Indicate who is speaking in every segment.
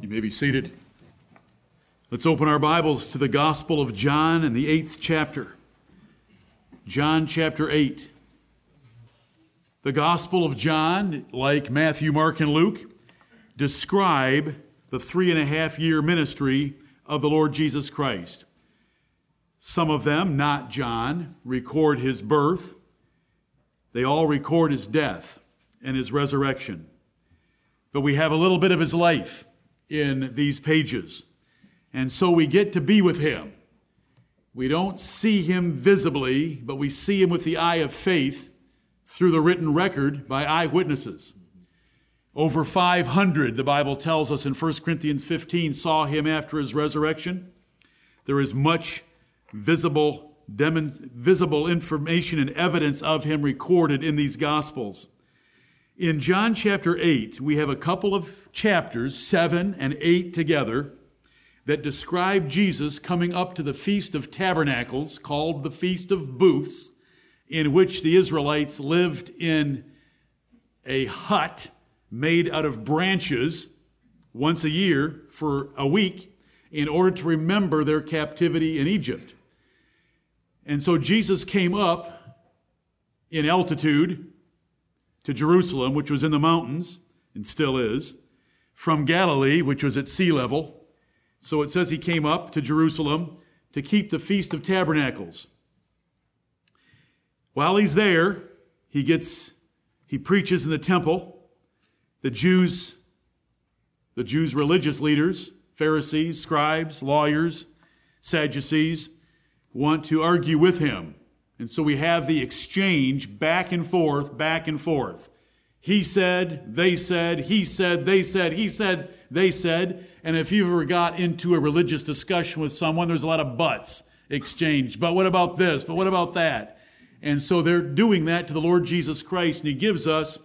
Speaker 1: You may be seated. Let's open our Bibles to the Gospel of John in the eighth chapter. John chapter 8. The Gospel of John, like Matthew, Mark, and Luke, describe the three and a half year ministry of the Lord Jesus Christ. Some of them, not John, record his birth. They all record his death and his resurrection. But we have a little bit of his life in these pages. And so we get to be with him. We don't see him visibly, but we see him with the eye of faith through the written record by eyewitnesses. Over 500, the Bible tells us in 1 Corinthians 15, saw him after his resurrection. There is much visible, visible information and evidence of him recorded in these Gospels. In John chapter 8, we have a couple of chapters, 7 and 8 together, that describe Jesus coming up to the Feast of Tabernacles, called the Feast of Booths, in which the Israelites lived in a hut made out of branches once a year for a week in order to remember their captivity in Egypt. And so Jesus came up in altitude to Jerusalem, which was in the mountains and still is, from Galilee, which was at sea level. So it says he came up to Jerusalem to keep the Feast of Tabernacles. While he's there, he gets he preaches in the temple. The Jews the Jews religious leaders, Pharisees, scribes, lawyers, Sadducees want to argue with him and so we have the exchange back and forth, back and forth. He said, they said, he said, they said, he said, they said. And if you've ever got into a religious discussion with someone, there's a lot of buts exchanged. But what about this? But what about that? And so they're doing that to the Lord Jesus Christ, and He gives us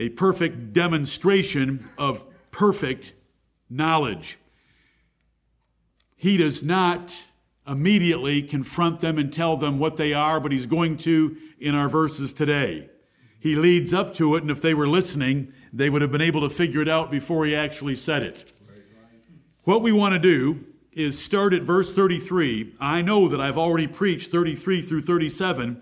Speaker 1: a perfect demonstration of perfect knowledge. He does not immediately confront them and tell them what they are, but he's going to in our verses today. He leads up to it, and if they were listening, they would have been able to figure it out before he actually said it. What we want to do is start at verse 33. I know that I've already preached 33 through 37,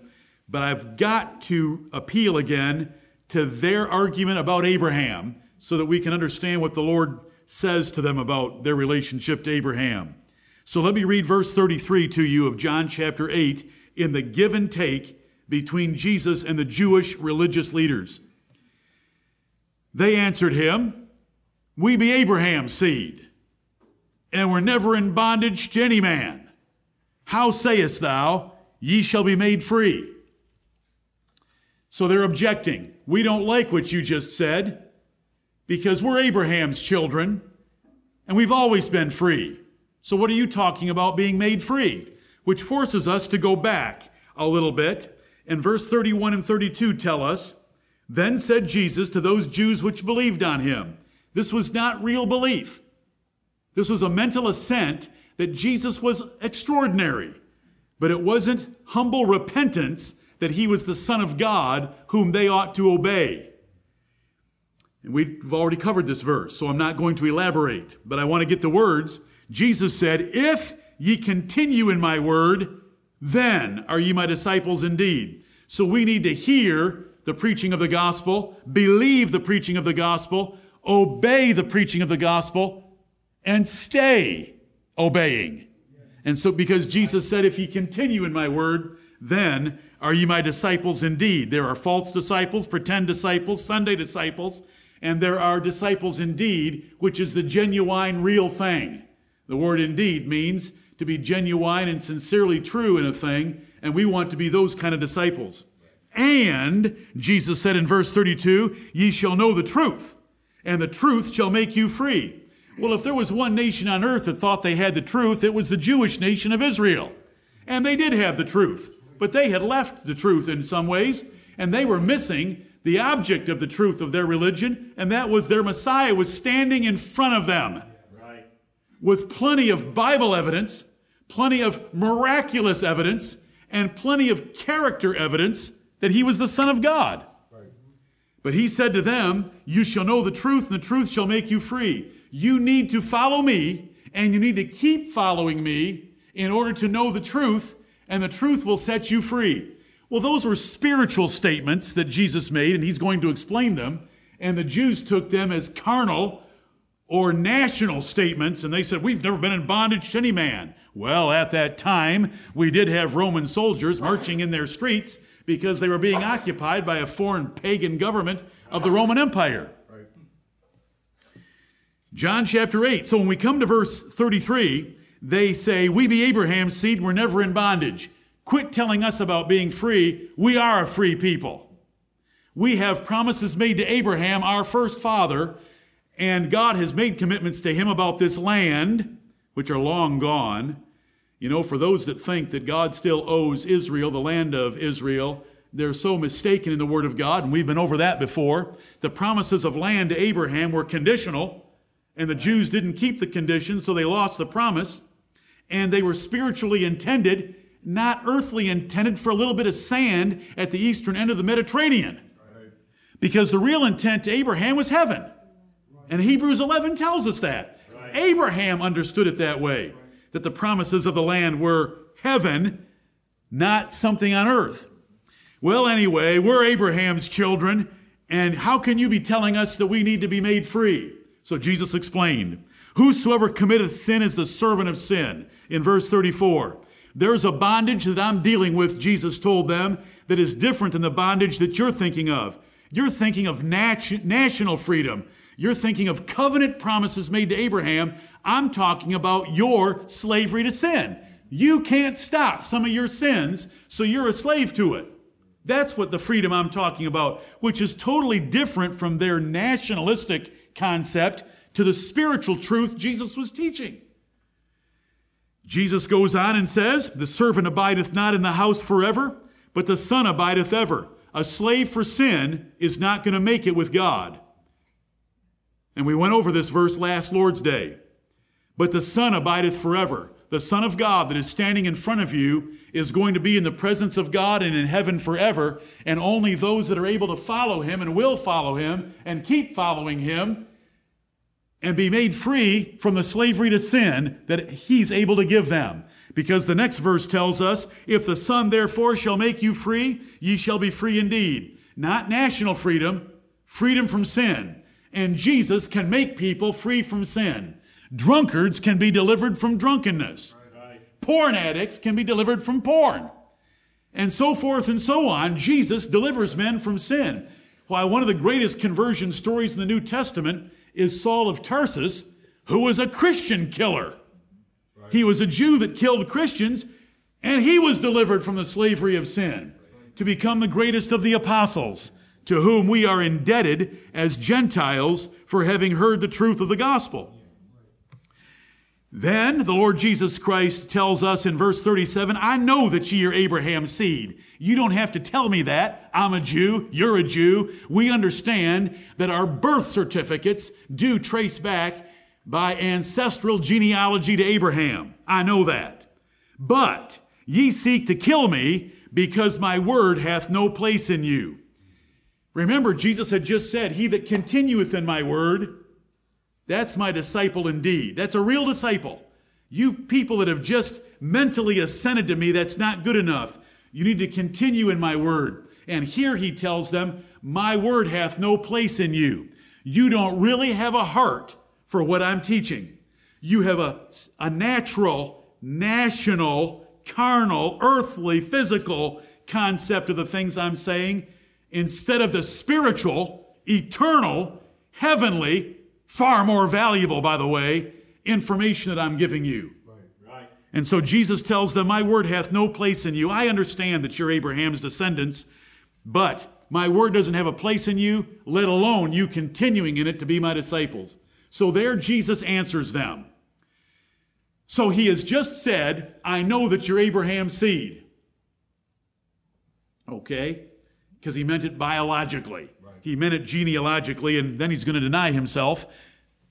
Speaker 1: but I've got to appeal again to their argument about Abraham so that we can understand what the Lord says to them about their relationship to Abraham. So let me read verse 33 to you of John chapter 8 in the give and take between Jesus and the Jewish religious leaders. They answered him, We be Abraham's seed, and were never in bondage to any man. How sayest thou, Ye shall be made free? So they're objecting. We don't like what you just said because we're Abraham's children and we've always been free. So, what are you talking about being made free? Which forces us to go back a little bit. And verse 31 and 32 tell us Then said Jesus to those Jews which believed on him, This was not real belief. This was a mental assent that Jesus was extraordinary. But it wasn't humble repentance that he was the Son of God whom they ought to obey. And we've already covered this verse, so I'm not going to elaborate, but I want to get the words Jesus said, If ye continue in my word, then are ye my disciples indeed. So we need to hear the preaching of the gospel, believe the preaching of the gospel, obey the preaching of the gospel, and stay obeying. And so, because Jesus said, If ye continue in my word, then are ye my disciples indeed. There are false disciples, pretend disciples, Sunday disciples, and there are disciples indeed, which is the genuine, real thing. The word indeed means to be genuine and sincerely true in a thing, and we want to be those kind of disciples. And Jesus said in verse 32, Ye shall know the truth, and the truth shall make you free. Well, if there was one nation on earth that thought they had the truth, it was the Jewish nation of Israel. And they did have the truth, but they had left the truth in some ways, and they were missing the object of the truth of their religion, and that was their Messiah was standing in front of them with plenty of Bible evidence, plenty of miraculous evidence, and plenty of character evidence that he was the Son of God. But he said to them, You shall know the truth, and the truth shall make you free. You need to follow me, and you need to keep following me in order to know the truth, and the truth will set you free. Well, those were spiritual statements that Jesus made, and he's going to explain them. And the Jews took them as carnal or national statements, and they said, We've never been in bondage to any man. Well, at that time, we did have Roman soldiers marching in their streets because they were being occupied by a foreign pagan government of the Roman Empire. John chapter 8. So when we come to verse 33, they say, We be Abraham's seed, we're never in bondage. Quit telling us about being free. We are a free people. We have promises made to Abraham, our first father, and God has made commitments to him about this land, which are long gone. You know, for those that think that God still owes Israel, the land of Israel, they're so mistaken in the Word of God, and we've been over that before. The promises of land to Abraham were conditional, and the Jews didn't keep the conditions, so they lost the promise. And they were spiritually intended, not earthly intended for a little bit of sand at the eastern end of the Mediterranean. Because the real intent to Abraham was heaven. And Hebrews 11 tells us that. Abraham understood it that way that the promises of the land were heaven, not something on earth. Well, anyway, we're Abraham's children, and how can you be telling us that we need to be made free? So Jesus explained Whosoever committeth sin is the servant of sin. In verse 34, there's a bondage that I'm dealing with, Jesus told them, that is different than the bondage that you're thinking of. You're thinking of nat- national freedom. You're thinking of covenant promises made to Abraham. I'm talking about your slavery to sin. You can't stop some of your sins, so you're a slave to it. That's what the freedom I'm talking about, which is totally different from their nationalistic concept to the spiritual truth Jesus was teaching. Jesus goes on and says, The servant abideth not in the house forever, but the son abideth ever. A slave for sin is not going to make it with God. And we went over this verse last Lord's Day. But the Son abideth forever. The Son of God that is standing in front of you is going to be in the presence of God and in heaven forever. And only those that are able to follow him and will follow him and keep following him and be made free from the slavery to sin that he's able to give them. Because the next verse tells us, If the Son therefore shall make you free, ye shall be free indeed. Not national freedom, freedom from sin and Jesus can make people free from sin. Drunkards can be delivered from drunkenness. Porn addicts can be delivered from porn. And so forth and so on. Jesus delivers men from sin. Why, one of the greatest conversion stories in the New Testament is Saul of Tarsus, who was a Christian killer. He was a Jew that killed Christians, and he was delivered from the slavery of sin to become the greatest of the apostles to whom we are indebted as Gentiles for having heard the truth of the gospel. Then the Lord Jesus Christ tells us in verse 37 I know that ye are Abraham's seed. You don't have to tell me that. I'm a Jew. You're a Jew. We understand that our birth certificates do trace back by ancestral genealogy to Abraham. I know that. But ye seek to kill me because my word hath no place in you. Remember, Jesus had just said, He that continueth in my word, that's my disciple indeed. That's a real disciple. You people that have just mentally assented to me, that's not good enough. You need to continue in my word. And here he tells them, My word hath no place in you. You don't really have a heart for what I'm teaching. You have a, a natural, national, carnal, earthly, physical concept of the things I'm saying instead of the spiritual, eternal, heavenly, far more valuable, by the way, information that I'm giving you. Right. And so Jesus tells them, My word hath no place in you. I understand that you're Abraham's descendants, but my word doesn't have a place in you, let alone you continuing in it to be my disciples. So there Jesus answers them. So he has just said, I know that you're Abraham's seed. Okay? Because he meant it biologically. Right. He meant it genealogically, and then he's going to deny himself,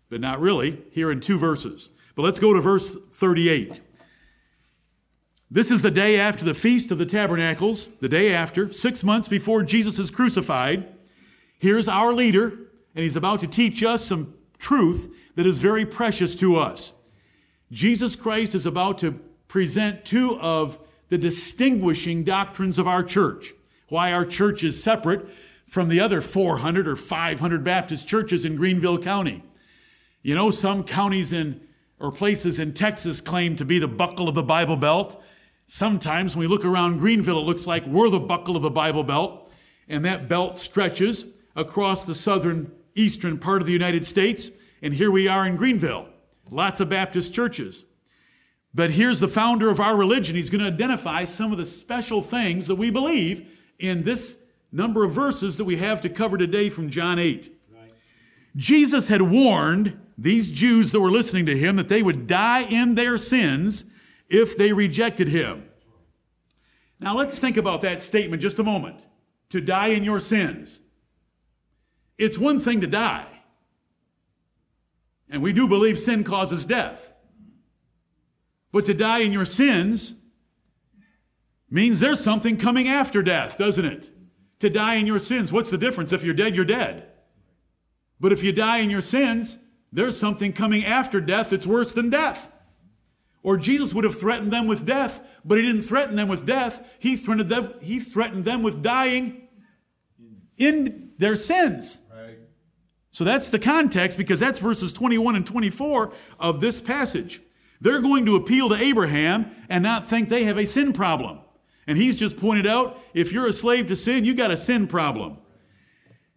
Speaker 1: but not really, here in two verses. But let's go to verse 38. This is the day after the Feast of the Tabernacles, the day after, six months before Jesus is crucified. Here's our leader, and he's about to teach us some truth that is very precious to us. Jesus Christ is about to present two of the distinguishing doctrines of our church. Why our church is separate from the other 400 or 500 Baptist churches in Greenville County. You know, some counties in or places in Texas claim to be the buckle of the Bible Belt. Sometimes when we look around Greenville, it looks like we're the buckle of the Bible Belt, and that belt stretches across the southern eastern part of the United States, and here we are in Greenville. Lots of Baptist churches. But here's the founder of our religion. He's going to identify some of the special things that we believe in this number of verses that we have to cover today from John 8. Right. Jesus had warned these Jews that were listening to him that they would die in their sins if they rejected him. Now let's think about that statement just a moment. To die in your sins. It's one thing to die. And we do believe sin causes death. But to die in your sins means there's something coming after death, doesn't it? To die in your sins. What's the difference? If you're dead, you're dead. But if you die in your sins, there's something coming after death that's worse than death. Or Jesus would have threatened them with death, but he didn't threaten them with death. He threatened them, he threatened them with dying in their sins. Right. So that's the context because that's verses 21 and 24 of this passage. They're going to appeal to Abraham and not think they have a sin problem. And he's just pointed out if you're a slave to sin, you got a sin problem.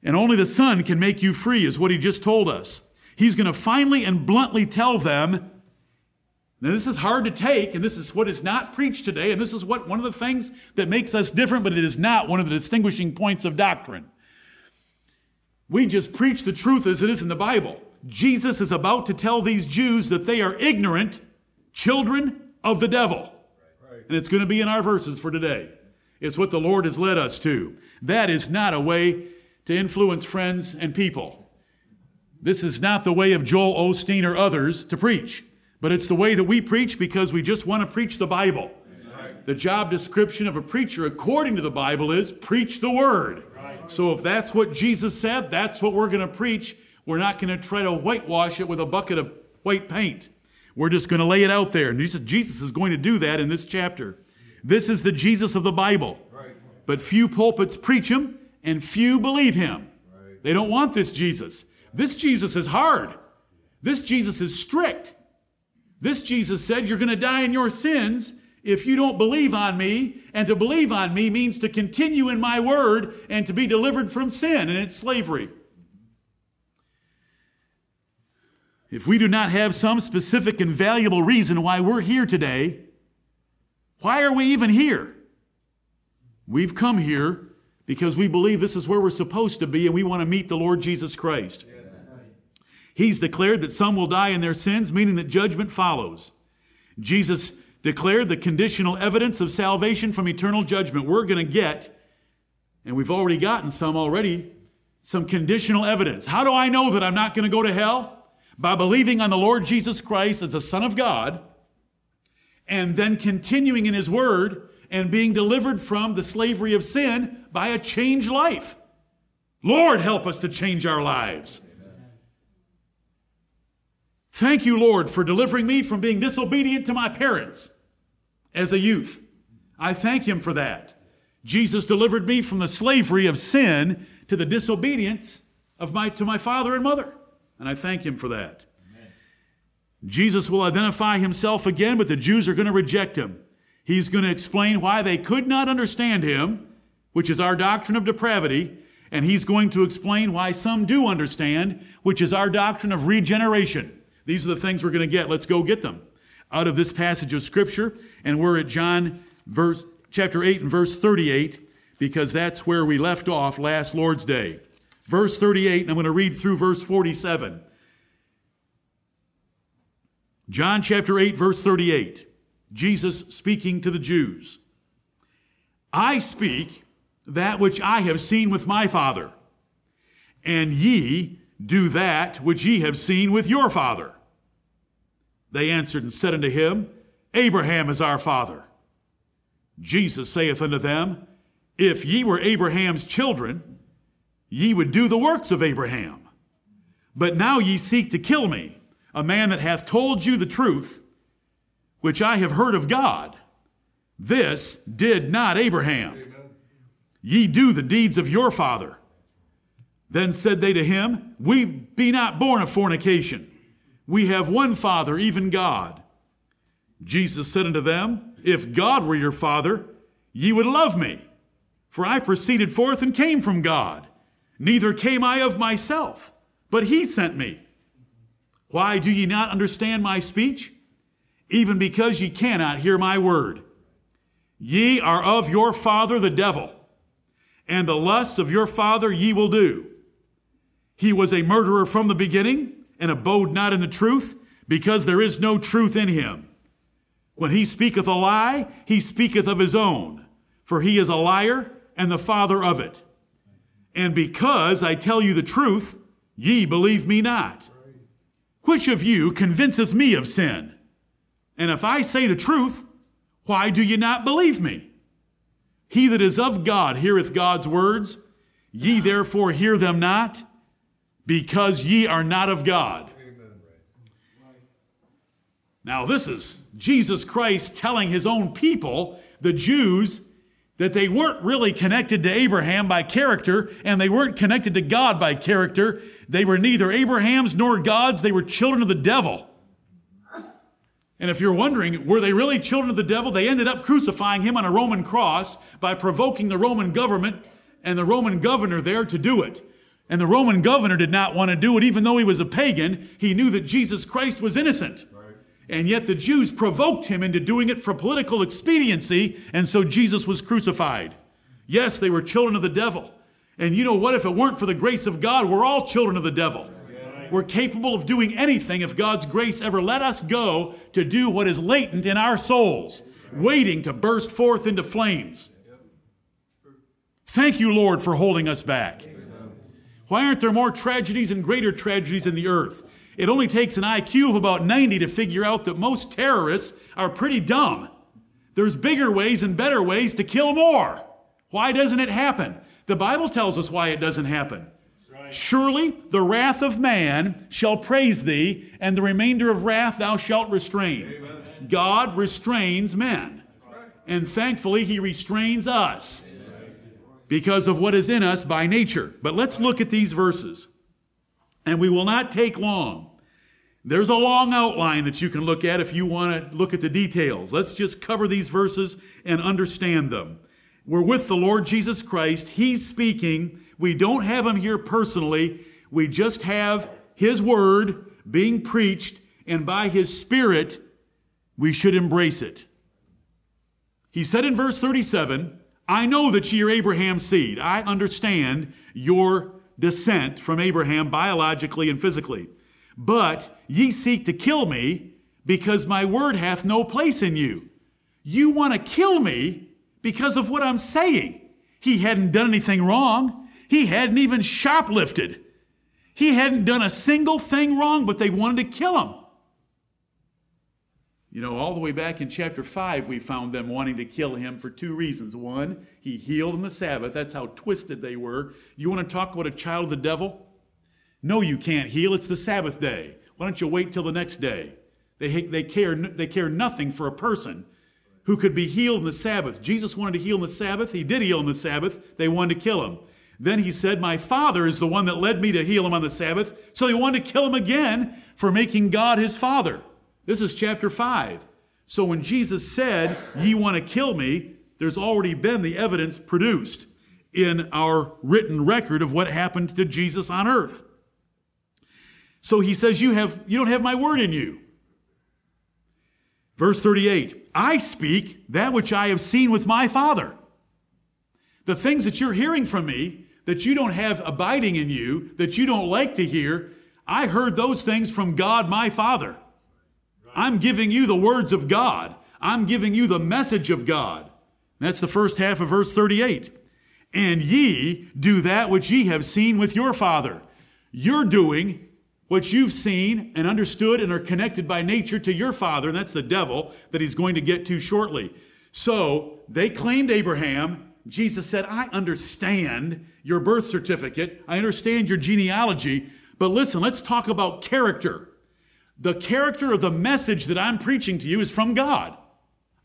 Speaker 1: And only the Son can make you free, is what he just told us. He's going to finally and bluntly tell them. Now, this is hard to take, and this is what is not preached today, and this is what one of the things that makes us different, but it is not one of the distinguishing points of doctrine. We just preach the truth as it is in the Bible. Jesus is about to tell these Jews that they are ignorant children of the devil. And it's going to be in our verses for today. It's what the Lord has led us to. That is not a way to influence friends and people. This is not the way of Joel Osteen or others to preach, but it's the way that we preach because we just want to preach the Bible. Right. The job description of a preacher, according to the Bible, is preach the word. So if that's what Jesus said, that's what we're going to preach. We're not going to try to whitewash it with a bucket of white paint. We're just going to lay it out there. And Jesus is going to do that in this chapter. This is the Jesus of the Bible. Right. But few pulpits preach him and few believe him. They don't want this Jesus. This Jesus is hard. This Jesus is strict. This Jesus said, You're going to die in your sins if you don't believe on me. And to believe on me means to continue in my word and to be delivered from sin and its slavery. If we do not have some specific and valuable reason why we're here today, why are we even here? We've come here because we believe this is where we're supposed to be and we want to meet the Lord Jesus Christ. He's declared that some will die in their sins, meaning that judgment follows. Jesus declared the conditional evidence of salvation from eternal judgment. We're going to get, and we've already gotten some already, some conditional evidence. How do I know that I'm not going to go to hell? By believing on the Lord Jesus Christ as the Son of God, and then continuing in His Word and being delivered from the slavery of sin by a changed life. Lord, help us to change our lives. Thank you, Lord, for delivering me from being disobedient to my parents as a youth. I thank Him for that. Jesus delivered me from the slavery of sin to the disobedience of my, to my father and mother. And I thank Him for that. Amen. Jesus will identify Himself again, but the Jews are going to reject Him. He's going to explain why they could not understand Him, which is our doctrine of depravity, and He's going to explain why some do understand, which is our doctrine of regeneration. These are the things we're going to get. Let's go get them out of this passage of Scripture. And we're at John verse, chapter 8 and verse 38 because that's where we left off last Lord's Day. Verse 38, and I'm going to read through verse 47. John chapter 8, verse 38. Jesus speaking to the Jews. I speak that which I have seen with my Father, and ye do that which ye have seen with your father. They answered and said unto him, Abraham is our father. Jesus saith unto them, If ye were Abraham's children, ye would do the works of Abraham. But now ye seek to kill me, a man that hath told you the truth, which I have heard of God. This did not Abraham. Amen. Ye do the deeds of your father. Then said they to him, We be not born of fornication. We have one Father, even God. Jesus said unto them, If God were your Father, ye would love me, for I proceeded forth and came from God. Neither came I of myself, but he sent me. Why do ye not understand my speech? Even because ye cannot hear my word. Ye are of your father the devil, and the lusts of your father ye will do. He was a murderer from the beginning, and abode not in the truth, because there is no truth in him. When he speaketh a lie, he speaketh of his own, for he is a liar and the father of it. And because I tell you the truth, ye believe me not. Which of you convinceth me of sin? And if I say the truth, why do ye not believe me? He that is of God heareth God's words. Ye therefore hear them not, because ye are not of God. Now, this is Jesus Christ telling his own people, the Jews, that they weren't really connected to Abraham by character and they weren't connected to God by character. They were neither Abraham's nor God's, they were children of the devil. And if you're wondering, were they really children of the devil? They ended up crucifying him on a Roman cross by provoking the Roman government and the Roman governor there to do it. And the Roman governor did not want to do it, even though he was a pagan. He knew that Jesus Christ was innocent. And yet the Jews provoked him into doing it for political expediency, and so Jesus was crucified. Yes, they were children of the devil. And you know what? If it weren't for the grace of God, we're all children of the devil. We're capable of doing anything if God's grace ever let us go to do what is latent in our souls, waiting to burst forth into flames. Thank you, Lord, for holding us back. Why aren't there more tragedies and greater tragedies in the earth? It only takes an IQ of about 90 to figure out that most terrorists are pretty dumb. There's bigger ways and better ways to kill more. Why doesn't it happen? The Bible tells us why it doesn't happen. Surely the wrath of man shall praise thee, and the remainder of wrath thou shalt restrain. Amen. God restrains men. And thankfully, he restrains us because of what is in us by nature. But let's look at these verses and we will not take long. There's a long outline that you can look at if you want to look at the details. Let's just cover these verses and understand them. We're with the Lord Jesus Christ. He's speaking. We don't have him here personally. We just have his word being preached, and by his spirit, we should embrace it. He said in verse 37, I know that ye are Abraham's seed. I understand your descent from Abraham biologically and physically. But ye seek to kill me because my word hath no place in you. You want to kill me because of what I'm saying. He hadn't done anything wrong. He hadn't even shoplifted. He hadn't done a single thing wrong, but they wanted to kill him. You know, all the way back in chapter 5, we found them wanting to kill him for two reasons. One, he healed on the Sabbath. That's how twisted they were. You want to talk about a child of the devil? No, you can't heal. It's the Sabbath day. Why don't you wait till the next day? They, they, care, they care nothing for a person who could be healed on the Sabbath. Jesus wanted to heal on the Sabbath. He did heal on the Sabbath. They wanted to kill him. Then he said, My Father is the one that led me to heal him on the Sabbath. So they wanted to kill him again for making God his Father. This is chapter 5. So when Jesus said, Ye want to kill me, there's already been the evidence produced in our written record of what happened to Jesus on earth. So he says, You, have, you don't have my word in you. Verse 38 I speak that which I have seen with my Father. The things that you're hearing from me, that you don't have abiding in you, that you don't like to hear, I heard those things from God my Father. I'm giving you the words of God. I'm giving you the message of God. That's the first half of verse 38. And ye do that which ye have seen with your father. You're doing what you've seen and understood and are connected by nature to your father, and that's the devil that he's going to get to shortly. So they claimed Abraham. Jesus said, I understand your birth certificate, I understand your genealogy, but listen, let's talk about character. The character of the message that I'm preaching to you is from God.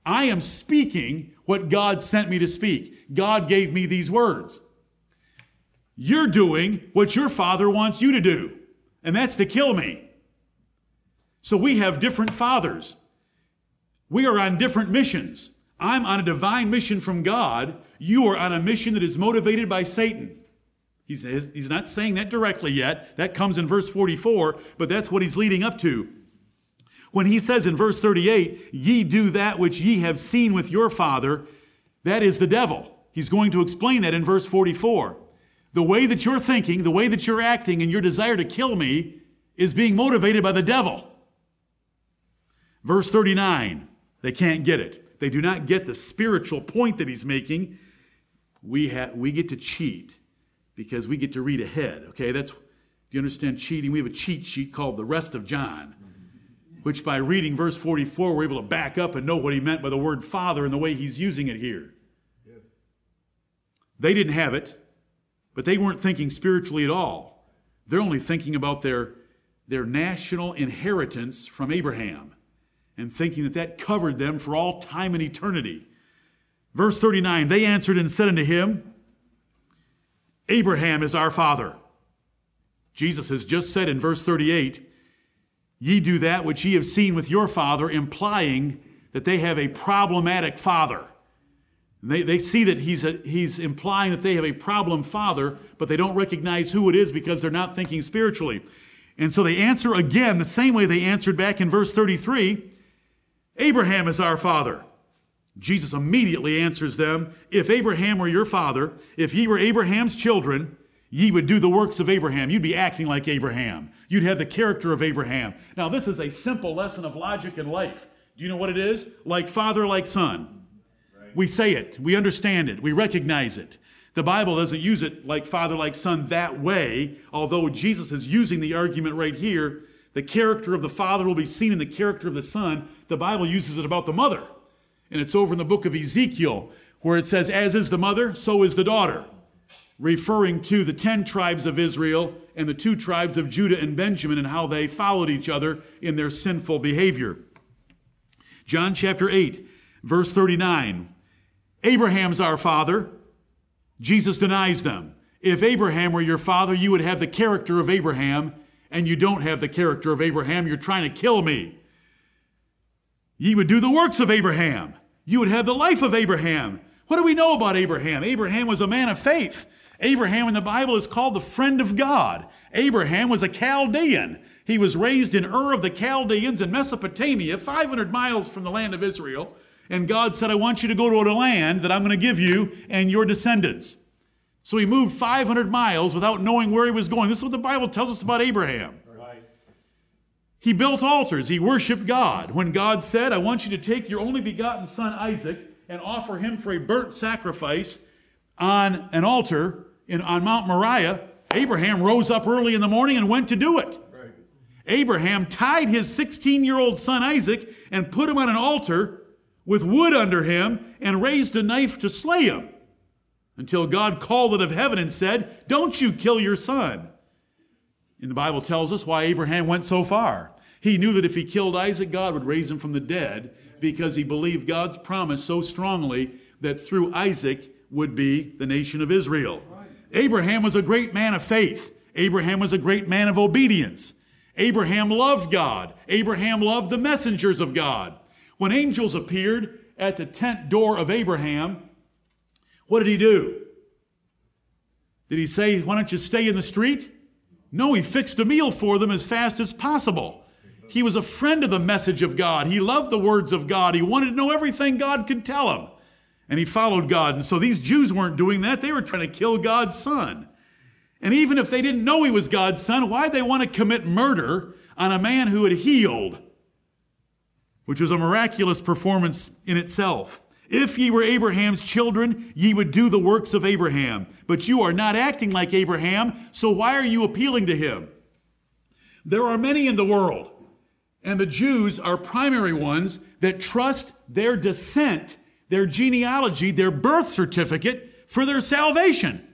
Speaker 1: I am speaking what God sent me to speak. God gave me these words. You're doing what your father wants you to do, and that's to kill me. So we have different fathers. We are on different missions. I'm on a divine mission from God. You are on a mission that is motivated by Satan. He's, he's not saying that directly yet. That comes in verse 44, but that's what he's leading up to. When he says in verse 38, ye do that which ye have seen with your father, that is the devil. He's going to explain that in verse 44. The way that you're thinking, the way that you're acting, and your desire to kill me is being motivated by the devil. Verse 39, they can't get it. They do not get the spiritual point that he's making. We, ha- we get to cheat because we get to read ahead. Okay, that's, do you understand cheating? We have a cheat sheet called the rest of John, which by reading verse 44, we're able to back up and know what he meant by the word father and the way he's using it here. They didn't have it, but they weren't thinking spiritually at all. They're only thinking about their, their national inheritance from Abraham and thinking that that covered them for all time and eternity. Verse 39 They answered and said unto him, Abraham is our father. Jesus has just said in verse 38, Ye do that which ye have seen with your father, implying that they have a problematic father. They, they see that he's, a, he's implying that they have a problem father, but they don't recognize who it is because they're not thinking spiritually. And so they answer again the same way they answered back in verse 33 Abraham is our father. Jesus immediately answers them If Abraham were your father, if ye were Abraham's children, ye would do the works of Abraham. You'd be acting like Abraham. You'd have the character of Abraham. Now, this is a simple lesson of logic in life. Do you know what it is? Like father, like son. We say it, we understand it, we recognize it. The Bible doesn't use it like father, like son that way, although Jesus is using the argument right here. The character of the father will be seen in the character of the son. The Bible uses it about the mother. And it's over in the book of Ezekiel, where it says, As is the mother, so is the daughter, referring to the ten tribes of Israel and the two tribes of Judah and Benjamin and how they followed each other in their sinful behavior. John chapter 8, verse 39. Abraham's our father. Jesus denies them. If Abraham were your father, you would have the character of Abraham, and you don't have the character of Abraham. You're trying to kill me. Ye would do the works of Abraham. You would have the life of Abraham. What do we know about Abraham? Abraham was a man of faith. Abraham in the Bible is called the friend of God. Abraham was a Chaldean. He was raised in Ur of the Chaldeans in Mesopotamia, 500 miles from the land of Israel and God said, I want you to go to a land that I'm going to give you and your descendants. So he moved 500 miles without knowing where he was going. This is what the Bible tells us about Abraham. Right. He built altars. He worshiped God. When God said, I want you to take your only begotten son Isaac and offer him for a burnt sacrifice on an altar in, on Mount Moriah, Abraham rose up early in the morning and went to do it. Abraham tied his 16 year old son Isaac and put him on an altar with wood under him and raised a knife to slay him until God called it of heaven and said, Don't you kill your son. And the Bible tells us why Abraham went so far. He knew that if he killed Isaac, God would raise him from the dead because he believed God's promise so strongly that through Isaac would be the nation of Israel. Abraham was a great man of faith. Abraham was a great man of obedience. Abraham loved God. Abraham loved the messengers of God. When angels appeared at the tent door of Abraham, what did he do? Did he say, Why don't you stay in the street? No, he fixed a meal for them as fast as possible. He was a friend of the message of God. He loved the words of God. He wanted to know everything God could tell him. And he followed God. And so these Jews weren't doing that. They were trying to kill God's son. And even if they didn't know he was God's son, why'd they want to commit murder on a man who had healed which was a miraculous performance in itself. If ye were Abraham's children, ye would do the works of Abraham. But you are not acting like Abraham, so why are you appealing to him? There are many in the world, and the Jews are primary ones that trust their descent, their genealogy, their birth certificate for their salvation.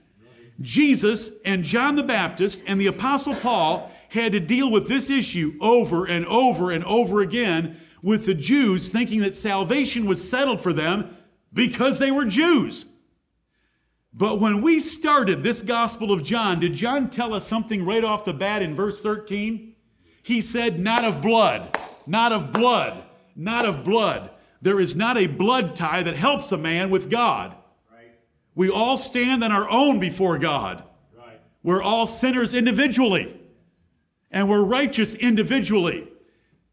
Speaker 1: Jesus and John the Baptist and the Apostle Paul had to deal with this issue over and over and over again with the Jews thinking that salvation was settled for them because they were Jews. But when we started this Gospel of John, did John tell us something right off the bat in verse 13? He said, Not of blood, not of blood, not of blood. There is not a blood tie that helps a man with God. Right. We all stand on our own before God. Right. We're all sinners individually, and we're righteous individually.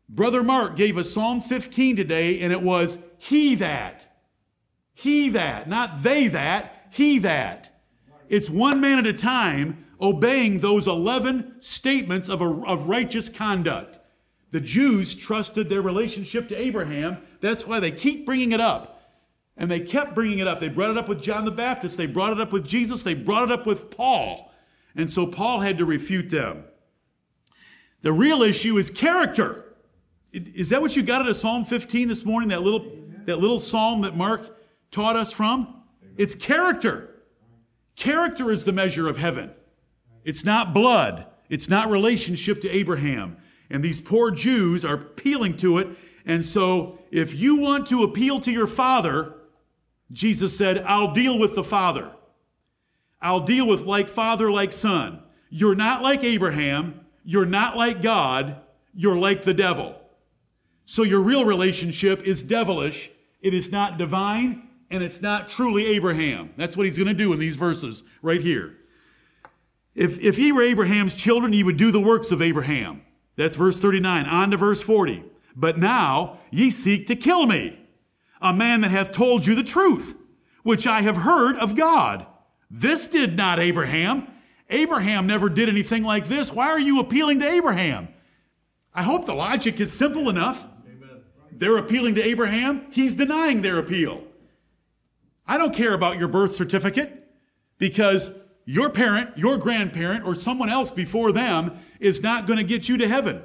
Speaker 1: Brother Mark gave us Psalm 15 today, and it was He that. He that, not they that, He that. It's one man at a time obeying those 11 statements of, a, of righteous conduct. The Jews trusted their relationship to Abraham. That's why they keep bringing it up. And they kept bringing it up. They brought it up with John the Baptist. They brought it up with Jesus. They brought it up with Paul. And so Paul had to refute them. The real issue is character. Is that what you got out of Psalm 15 this morning? That little, that little psalm that Mark taught us from? It's character. Character is the measure of heaven. It's not blood. It's not relationship to Abraham. And these poor Jews are appealing to it. And so, if you want to appeal to your father, Jesus said, I'll deal with the father. I'll deal with like father, like son. You're not like Abraham. You're not like God. You're like the devil. So, your real relationship is devilish. It is not divine, and it's not truly Abraham. That's what he's going to do in these verses right here. If, if ye were Abraham's children, ye would do the works of Abraham. That's verse 39. On to verse 40. But now ye seek to kill me, a man that hath told you the truth, which I have heard of God. This did not Abraham. Abraham never did anything like this. Why are you appealing to Abraham? I hope the logic is simple enough. Amen. They're appealing to Abraham. He's denying their appeal. I don't care about your birth certificate because your parent, your grandparent, or someone else before them is not going to get you to heaven.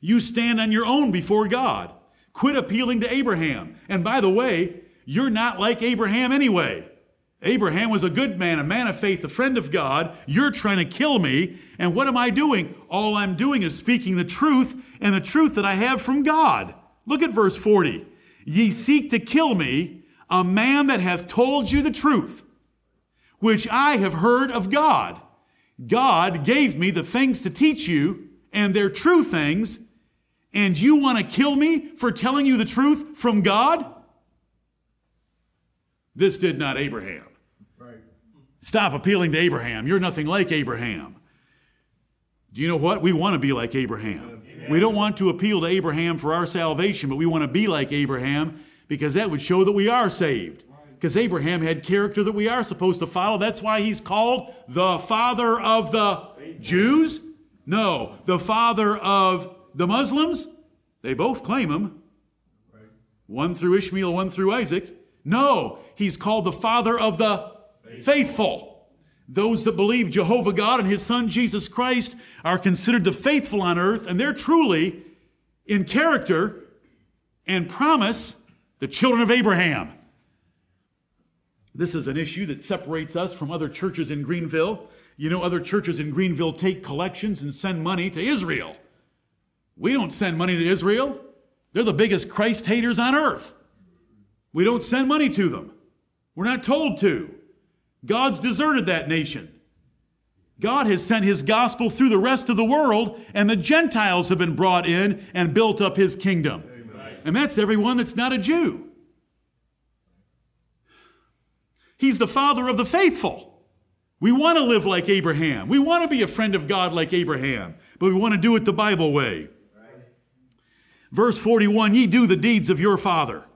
Speaker 1: You stand on your own before God. Quit appealing to Abraham. And by the way, you're not like Abraham anyway. Abraham was a good man, a man of faith, a friend of God. You're trying to kill me. And what am I doing? All I'm doing is speaking the truth and the truth that I have from God. Look at verse 40. Ye seek to kill me, a man that hath told you the truth which I have heard of God. God gave me the things to teach you, and they're true things, and you want to kill me for telling you the truth from God? This did not Abraham. Right. Stop appealing to Abraham. You're nothing like Abraham. Do you know what? We want to be like Abraham. Amen. We don't want to appeal to Abraham for our salvation, but we want to be like Abraham because that would show that we are saved because Abraham had character that we are supposed to follow. That's why he's called the father of the Jews. No, the father of the Muslims. They both claim him. One through Ishmael, one through Isaac. No, he's called the father of the faithful. Those that believe Jehovah God and his son Jesus Christ are considered the faithful on earth, and they're truly, in character and promise, the children of Abraham. This is an issue that separates us from other churches in Greenville. You know, other churches in Greenville take collections and send money to Israel. We don't send money to Israel. They're the biggest Christ haters on earth. We don't send money to them. We're not told to. God's deserted that nation. God has sent his gospel through the rest of the world, and the Gentiles have been brought in and built up his kingdom. Amen. And that's everyone that's not a Jew. He's the father of the faithful. We want to live like Abraham. We want to be a friend of God like Abraham, but we want to do it the Bible way. Verse 41 Ye do the deeds of your father.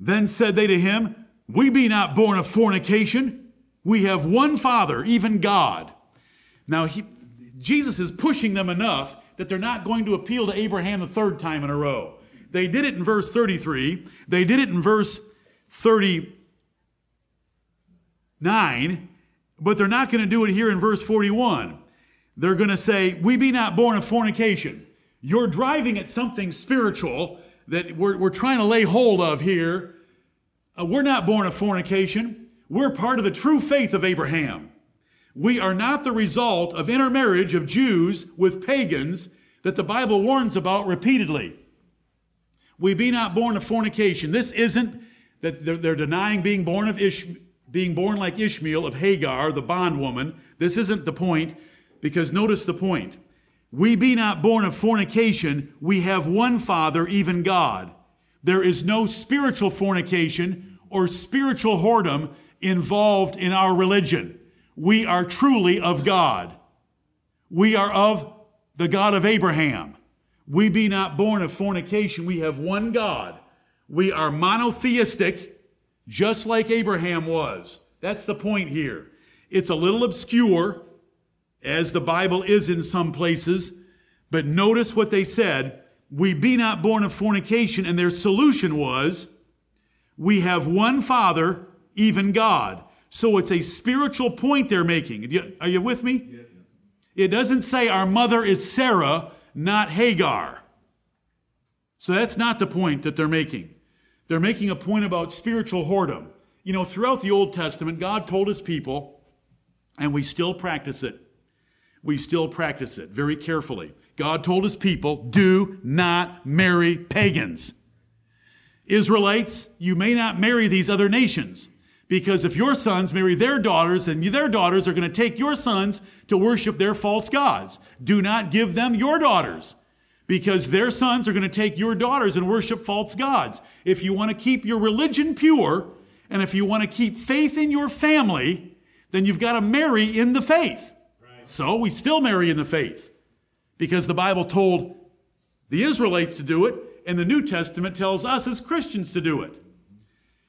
Speaker 1: Then said they to him, We be not born of fornication. We have one Father, even God. Now, he, Jesus is pushing them enough that they're not going to appeal to Abraham the third time in a row. They did it in verse 33, they did it in verse 30. 9, but they're not going to do it here in verse 41. They're going to say, We be not born of fornication. You're driving at something spiritual that we're, we're trying to lay hold of here. Uh, we're not born of fornication. We're part of the true faith of Abraham. We are not the result of intermarriage of Jews with pagans that the Bible warns about repeatedly. We be not born of fornication. This isn't that they're, they're denying being born of Ish, being born like Ishmael of Hagar, the bondwoman. This isn't the point, because notice the point. We be not born of fornication. We have one Father, even God. There is no spiritual fornication or spiritual whoredom involved in our religion. We are truly of God. We are of the God of Abraham. We be not born of fornication. We have one God. We are monotheistic, just like Abraham was. That's the point here. It's a little obscure, as the Bible is in some places, but notice what they said. We be not born of fornication, and their solution was, we have one Father, even God. So it's a spiritual point they're making. Are you with me? It doesn't say our mother is Sarah not Hagar. So that's not the point that they're making. They're making a point about spiritual whoredom. You know, throughout the Old Testament, God told his people, and we still practice it. We still practice it very carefully. God told his people, do not marry pagans. Israelites, you may not marry these other nations because if your sons marry their daughters, then their daughters are going to take your sons to worship their false gods. Do not give them your daughters because their sons are going to take your daughters and worship false gods. If you want to keep your religion pure and if you want to keep faith in your family, then you've got to marry in the faith. Right. So we still marry in the faith because the Bible told the Israelites to do it and the New Testament tells us as Christians to do it.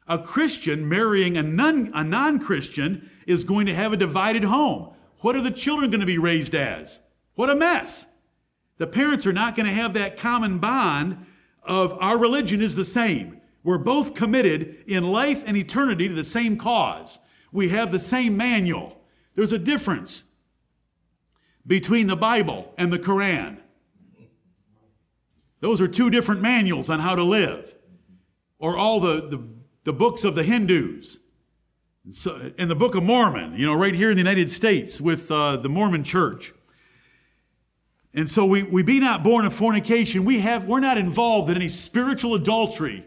Speaker 1: A Christian marrying a non Christian is going to have a divided home. What are the children going to be raised as? What a mess. The parents are not going to have that common bond of our religion is the same. We're both committed in life and eternity to the same cause. We have the same manual. There's a difference between the Bible and the Koran. Those are two different manuals on how to live. Or all the, the, the books of the Hindus so, in the Book of Mormon, you know, right here in the United States with uh, the Mormon church. And so we, we be not born of fornication. We have, we're not involved in any spiritual adultery.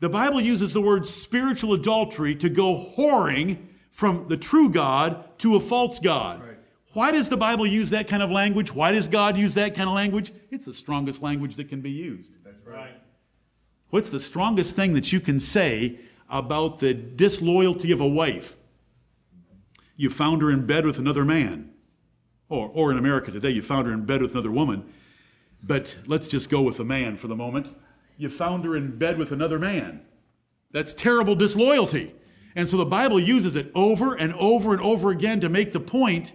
Speaker 1: The Bible uses the word spiritual adultery to go whoring from the true God to a false God. Right. Why does the Bible use that kind of language? Why does God use that kind of language? It's the strongest language that can be used.
Speaker 2: That's right.
Speaker 1: What's the strongest thing that you can say about the disloyalty of a wife. You found her in bed with another man. Or, or in America today, you found her in bed with another woman. But let's just go with the man for the moment. You found her in bed with another man. That's terrible disloyalty. And so the Bible uses it over and over and over again to make the point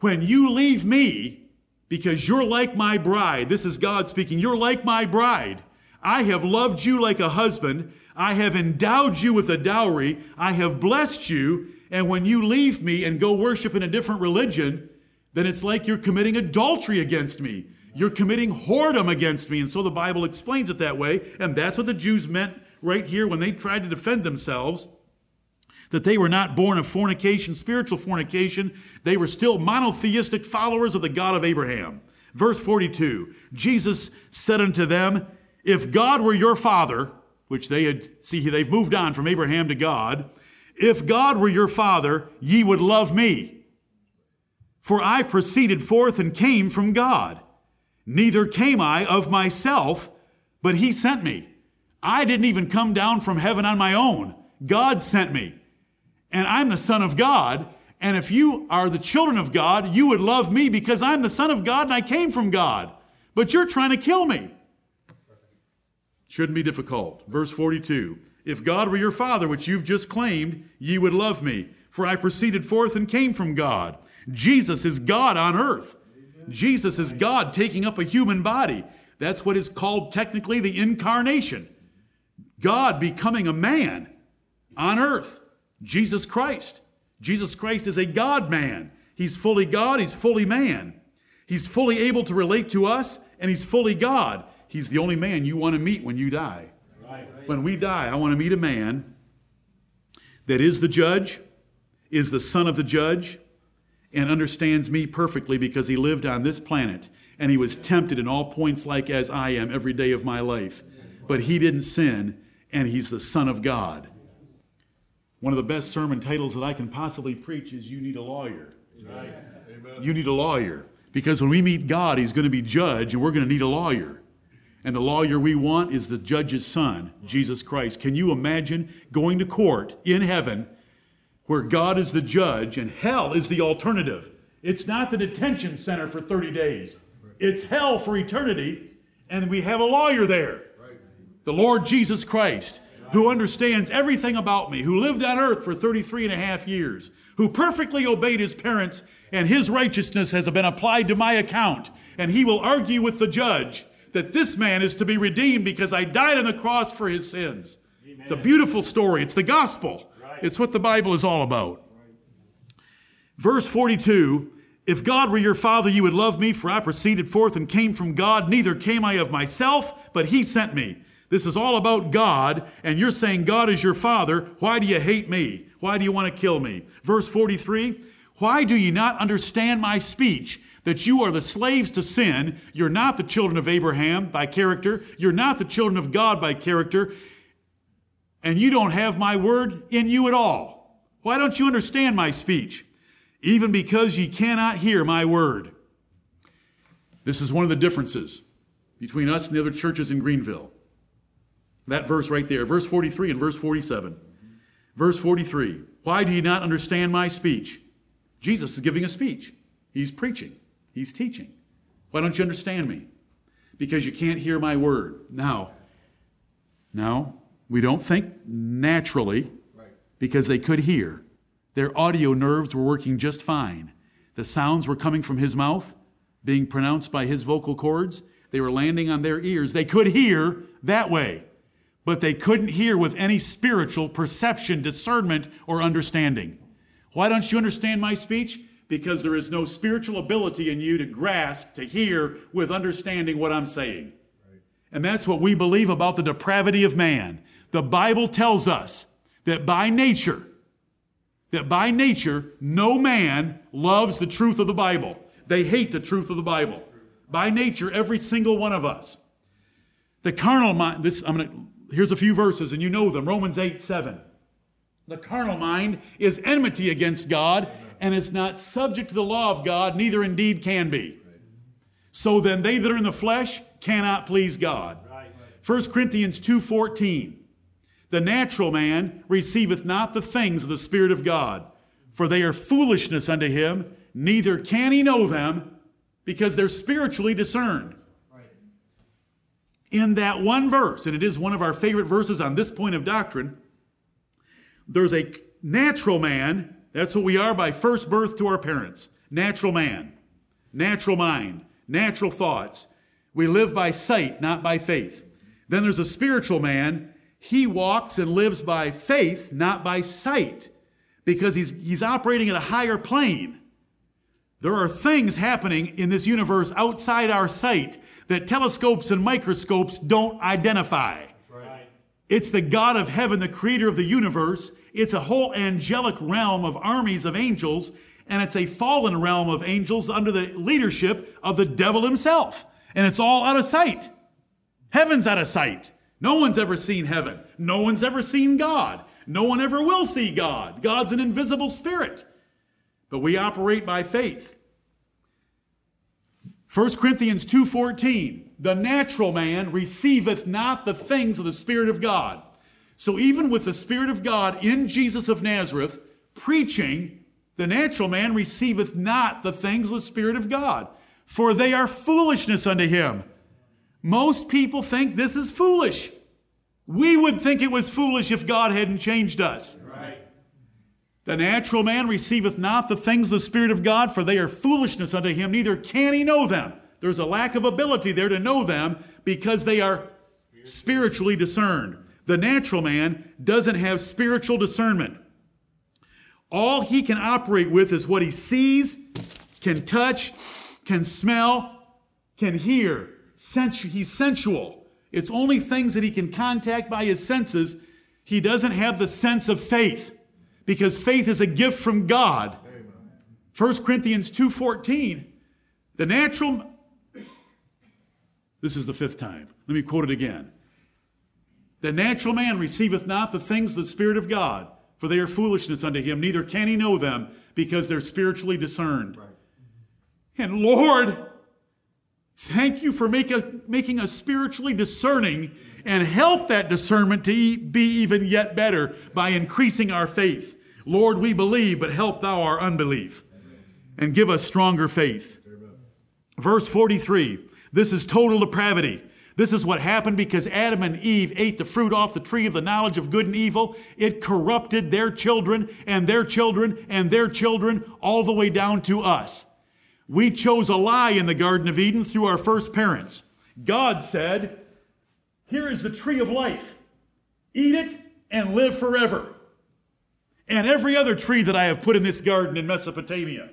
Speaker 1: when you leave me, because you're like my bride, this is God speaking, you're like my bride. I have loved you like a husband. I have endowed you with a dowry. I have blessed you. And when you leave me and go worship in a different religion, then it's like you're committing adultery against me. You're committing whoredom against me. And so the Bible explains it that way. And that's what the Jews meant right here when they tried to defend themselves that they were not born of fornication, spiritual fornication. They were still monotheistic followers of the God of Abraham. Verse 42 Jesus said unto them, If God were your father, which they had, see, they've moved on from Abraham to God. If God were your father, ye would love me. For I proceeded forth and came from God. Neither came I of myself, but he sent me. I didn't even come down from heaven on my own. God sent me. And I'm the Son of God. And if you are the children of God, you would love me because I'm the Son of God and I came from God. But you're trying to kill me. Shouldn't be difficult. Verse 42 If God were your Father, which you've just claimed, ye would love me, for I proceeded forth and came from God. Jesus is God on earth. Jesus is God taking up a human body. That's what is called technically the incarnation. God becoming a man on earth. Jesus Christ. Jesus Christ is a God man. He's fully God, he's fully man. He's fully able to relate to us, and he's fully God. He's the only man you want to meet when you die. When we die, I want to meet a man that is the judge, is the son of the judge, and understands me perfectly because he lived on this planet and he was tempted in all points like as I am every day of my life. But he didn't sin and he's the Son of God. One of the best sermon titles that I can possibly preach is You Need a Lawyer. Right. You need a lawyer. Because when we meet God, he's going to be judge and we're going to need a lawyer. And the lawyer we want is the judge's son, Jesus Christ. Can you imagine going to court in heaven where God is the judge and hell is the alternative? It's not the detention center for 30 days, it's hell for eternity, and we have a lawyer there. The Lord Jesus Christ, who understands everything about me, who lived on earth for 33 and a half years, who perfectly obeyed his parents, and his righteousness has been applied to my account. And he will argue with the judge that this man is to be redeemed because I died on the cross for his sins. Amen. It's a beautiful story. It's the gospel. It's what the Bible is all about. Verse 42 If God were your father, you would love me, for I proceeded forth and came from God. Neither came I of myself, but he sent me. This is all about God, and you're saying God is your father. Why do you hate me? Why do you want to kill me? Verse 43 Why do you not understand my speech? that you are the slaves to sin. You're not the children of Abraham by character. You're not the children of God by character. And you don't have my word in you at all. Why don't you understand my speech? Even because ye cannot hear my word. This is one of the differences between us and the other churches in Greenville. That verse right there, verse 43 and verse 47. Verse 43 Why do you not understand my speech? Jesus is giving a speech, he's preaching. He's teaching. Why don't you understand me? Because you can't hear my word. Now, now, we don't think naturally because they could hear. Their audio nerves were working just fine. The sounds were coming from his mouth, being pronounced by his vocal cords. They were landing on their ears. They could hear that way, but they couldn't hear with any spiritual perception, discernment, or understanding. Why don't you understand my speech? because there is no spiritual ability in you to grasp, to hear with understanding what I'm saying. Right. And that's what we believe about the depravity of man. The Bible tells us that by nature, that by nature, no man loves the truth of the Bible. They hate the truth of the Bible. By nature, every single one of us. The carnal mind, this, I'm gonna, here's a few verses and you know them. Romans 8, 7. The carnal mind is enmity against God and is not subject to the law of God, neither indeed can be. So then they that are in the flesh cannot please God. 1 Corinthians 2:14 The natural man receiveth not the things of the spirit of God, for they are foolishness unto him, neither can he know them because they're spiritually discerned. In that one verse, and it is one of our favorite verses on this point of doctrine, there's a natural man that's what we are by first birth to our parents natural man, natural mind, natural thoughts. We live by sight, not by faith. Then there's a spiritual man. He walks and lives by faith, not by sight, because he's, he's operating at a higher plane. There are things happening in this universe outside our sight that telescopes and microscopes don't identify. Right. It's the God of heaven, the creator of the universe, it's a whole angelic realm of armies of angels, and it's a fallen realm of angels under the leadership of the devil himself. And it's all out of sight. Heaven's out of sight. No one's ever seen heaven. No one's ever seen God. No one ever will see God. God's an invisible spirit. But we operate by faith. 1 Corinthians 2:14 The natural man receiveth not the things of the spirit of God so, even with the Spirit of God in Jesus of Nazareth preaching, the natural man receiveth not the things of the Spirit of God, for they are foolishness unto him. Most people think this is foolish. We would think it was foolish if God hadn't changed us. Right. The natural man receiveth not the things of the Spirit of God, for they are foolishness unto him, neither can he know them. There's a lack of ability there to know them because they are spiritually discerned the natural man doesn't have spiritual discernment. All he can operate with is what he sees, can touch, can smell, can hear. Sensu- he's sensual. It's only things that he can contact by his senses. He doesn't have the sense of faith because faith is a gift from God. 1 Corinthians 2:14, the natural This is the fifth time. Let me quote it again. The natural man receiveth not the things of the Spirit of God, for they are foolishness unto him, neither can he know them, because they're spiritually discerned. Right. And Lord, thank you for make a, making us spiritually discerning and help that discernment to be even yet better by increasing our faith. Lord, we believe, but help thou our unbelief and give us stronger faith. Verse 43 this is total depravity. This is what happened because Adam and Eve ate the fruit off the tree of the knowledge of good and evil. It corrupted their children and their children and their children all the way down to us. We chose a lie in the Garden of Eden through our first parents. God said, Here is the tree of life. Eat it and live forever. And every other tree that I have put in this garden in Mesopotamia.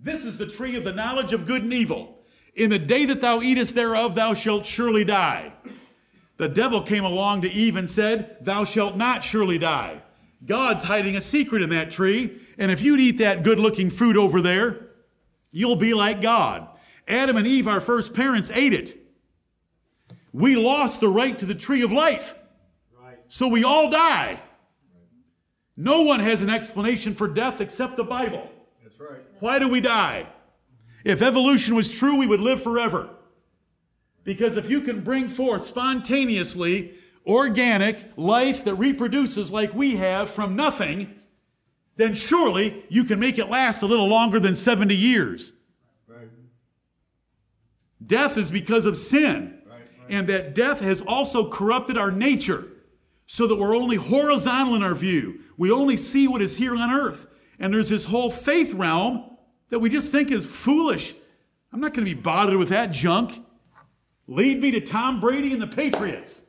Speaker 1: This is the tree of the knowledge of good and evil. In the day that thou eatest thereof, thou shalt surely die. The devil came along to Eve and said, Thou shalt not surely die. God's hiding a secret in that tree, and if you'd eat that good looking fruit over there, you'll be like God. Adam and Eve, our first parents, ate it. We lost the right to the tree of life. So we all die. No one has an explanation for death except the Bible. That's right. Why do we die? If evolution was true, we would live forever. Because if you can bring forth spontaneously organic life that reproduces like we have from nothing, then surely you can make it last a little longer than 70 years. Right. Death is because of sin. Right, right. And that death has also corrupted our nature so that we're only horizontal in our view. We only see what is here on earth. And there's this whole faith realm that we just think is foolish. I'm not going to be bothered with that junk. Lead me to Tom Brady and the Patriots.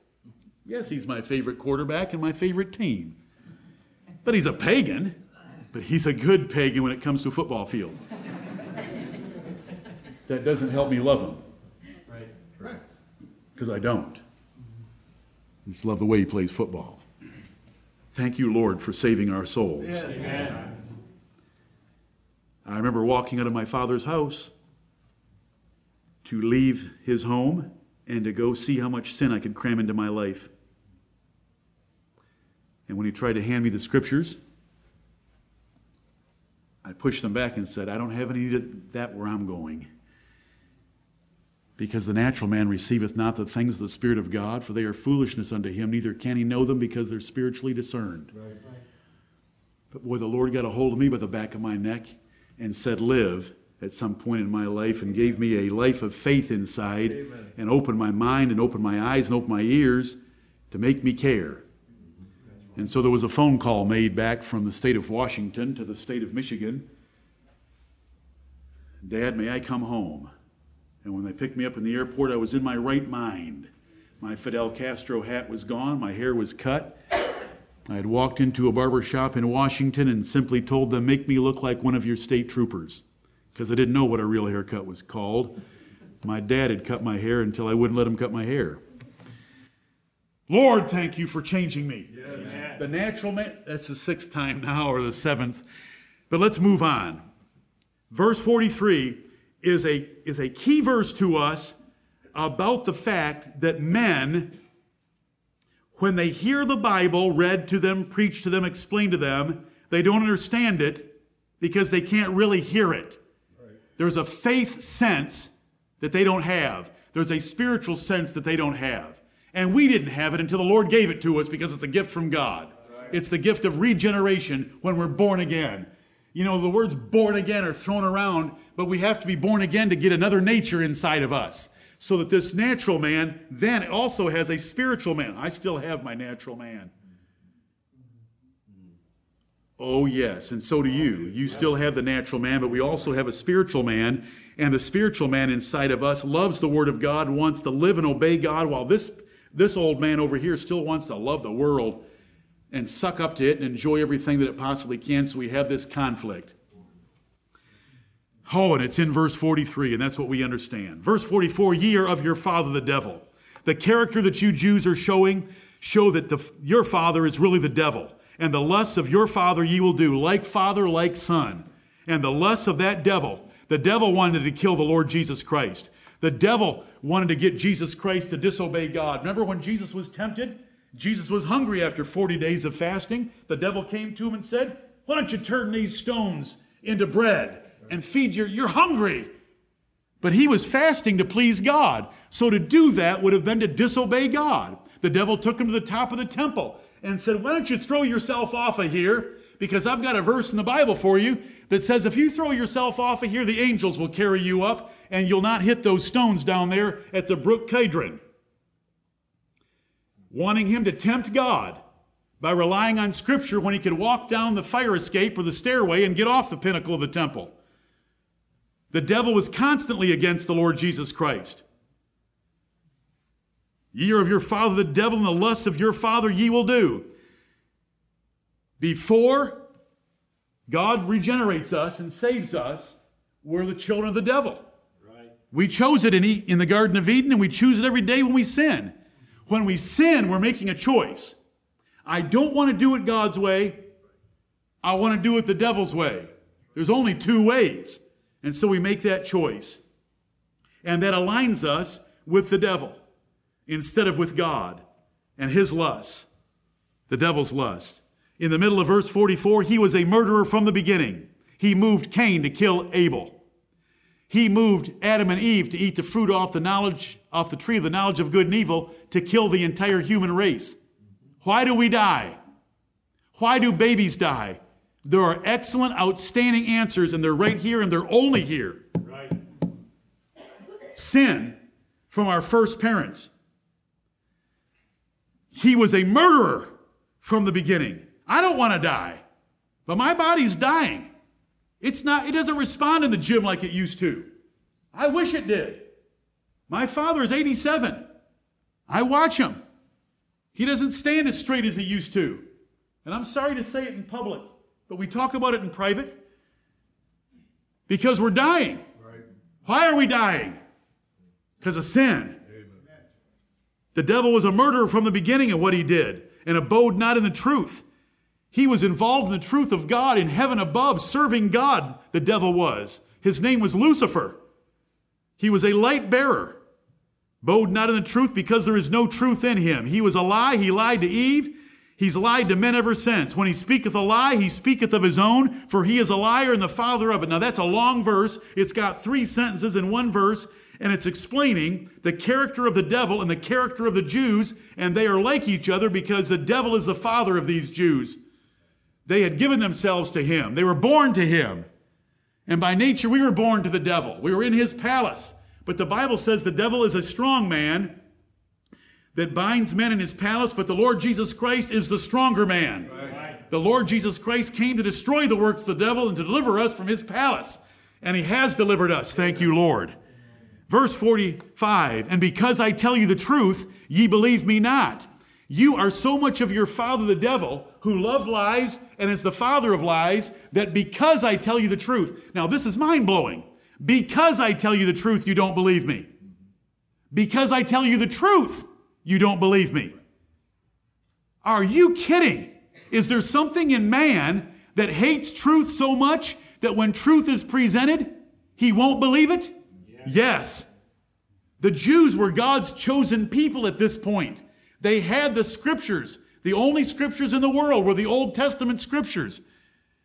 Speaker 1: Yes, he's my favorite quarterback and my favorite team. But he's a pagan, but he's a good pagan when it comes to a football field. that doesn't help me love him. Right. Because I don't. I just love the way he plays football. Thank you, Lord, for saving our souls. Yes. Amen. I remember walking out of my father's house to leave his home and to go see how much sin I could cram into my life. And when he tried to hand me the scriptures, I pushed them back and said, I don't have any of that where I'm going. Because the natural man receiveth not the things of the Spirit of God, for they are foolishness unto him, neither can he know them because they're spiritually discerned. Right. But boy, the Lord got a hold of me by the back of my neck and said, Live at some point in my life and gave me a life of faith inside Amen. and opened my mind and opened my eyes and opened my ears to make me care. And so there was a phone call made back from the state of Washington to the state of Michigan. Dad, may I come home? And when they picked me up in the airport, I was in my right mind. My Fidel Castro hat was gone, my hair was cut, I had walked into a barber shop in Washington and simply told them, Make me look like one of your state troopers, because I didn't know what a real haircut was called. My dad had cut my hair until I wouldn't let him cut my hair. Lord, thank you for changing me. Yes. The natural man, that's the sixth time now, or the seventh. But let's move on. Verse 43 is a, is a key verse to us about the fact that men when they hear the Bible read to them, preached to them, explained to them, they don't understand it because they can't really hear it. Right. There's a faith sense that they don't have, there's a spiritual sense that they don't have. And we didn't have it until the Lord gave it to us because it's a gift from God. It's the gift of regeneration when we're born again. You know, the words born again are thrown around, but we have to be born again to get another nature inside of us so that this natural man then also has a spiritual man. I still have my natural man. Oh, yes, and so do you. You still have the natural man, but we also have a spiritual man, and the spiritual man inside of us loves the Word of God, wants to live and obey God, while this, this old man over here still wants to love the world and suck up to it and enjoy everything that it possibly can, so we have this conflict. Oh, and it's in verse 43, and that's what we understand. Verse 44 Ye are of your father the devil. The character that you Jews are showing show that the, your father is really the devil, and the lusts of your father ye will do, like father, like son. And the lusts of that devil, the devil wanted to kill the Lord Jesus Christ. The devil wanted to get Jesus Christ to disobey God. Remember when Jesus was tempted? Jesus was hungry after 40 days of fasting. The devil came to him and said, Why don't you turn these stones into bread and feed your, you're hungry. But he was fasting to please God. So to do that would have been to disobey God. The devil took him to the top of the temple and said, Why don't you throw yourself off of here? Because I've got a verse in the Bible for you that says if you throw yourself off of here, the angels will carry you up and you'll not hit those stones down there at the brook Kidron. Wanting him to tempt God by relying on Scripture when he could walk down the fire escape or the stairway and get off the pinnacle of the temple. The devil was constantly against the Lord Jesus Christ. Ye are of your father the devil, and the lust of your father ye will do. Before God regenerates us and saves us, we're the children of the devil. We chose it in, in the Garden of Eden, and we choose it every day when we sin. When we sin, we're making a choice. I don't want to do it God's way. I want to do it the devil's way. There's only two ways. And so we make that choice. And that aligns us with the devil instead of with God and his lust, the devil's lust. In the middle of verse 44, he was a murderer from the beginning. He moved Cain to kill Abel. He moved Adam and Eve to eat the fruit off the knowledge off the tree of the knowledge of good and evil to kill the entire human race. Why do we die? Why do babies die? There are excellent, outstanding answers, and they're right here, and they're only here. Right. Sin from our first parents. He was a murderer from the beginning. I don't want to die, but my body's dying. It's not, it doesn't respond in the gym like it used to. I wish it did. My father is 87. I watch him. He doesn't stand as straight as he used to. And I'm sorry to say it in public, but we talk about it in private because we're dying. Right. Why are we dying? Because of sin. Amen. The devil was a murderer from the beginning of what he did and abode not in the truth. He was involved in the truth of God in heaven above, serving God, the devil was. His name was Lucifer. He was a light bearer. Bode not in the truth because there is no truth in him. He was a lie. He lied to Eve. He's lied to men ever since. When he speaketh a lie, he speaketh of his own, for he is a liar and the father of it. Now that's a long verse. It's got three sentences in one verse, and it's explaining the character of the devil and the character of the Jews, and they are like each other because the devil is the father of these Jews. They had given themselves to him. They were born to him. And by nature, we were born to the devil. We were in his palace. But the Bible says the devil is a strong man that binds men in his palace, but the Lord Jesus Christ is the stronger man. Right. The Lord Jesus Christ came to destroy the works of the devil and to deliver us from his palace. And he has delivered us. Thank you, Lord. Verse 45 And because I tell you the truth, ye believe me not. You are so much of your father, the devil, who loved lies and is the father of lies, that because I tell you the truth. Now, this is mind blowing. Because I tell you the truth, you don't believe me. Because I tell you the truth, you don't believe me. Are you kidding? Is there something in man that hates truth so much that when truth is presented, he won't believe it? Yes. yes. The Jews were God's chosen people at this point. They had the scriptures. The only scriptures in the world were the Old Testament scriptures.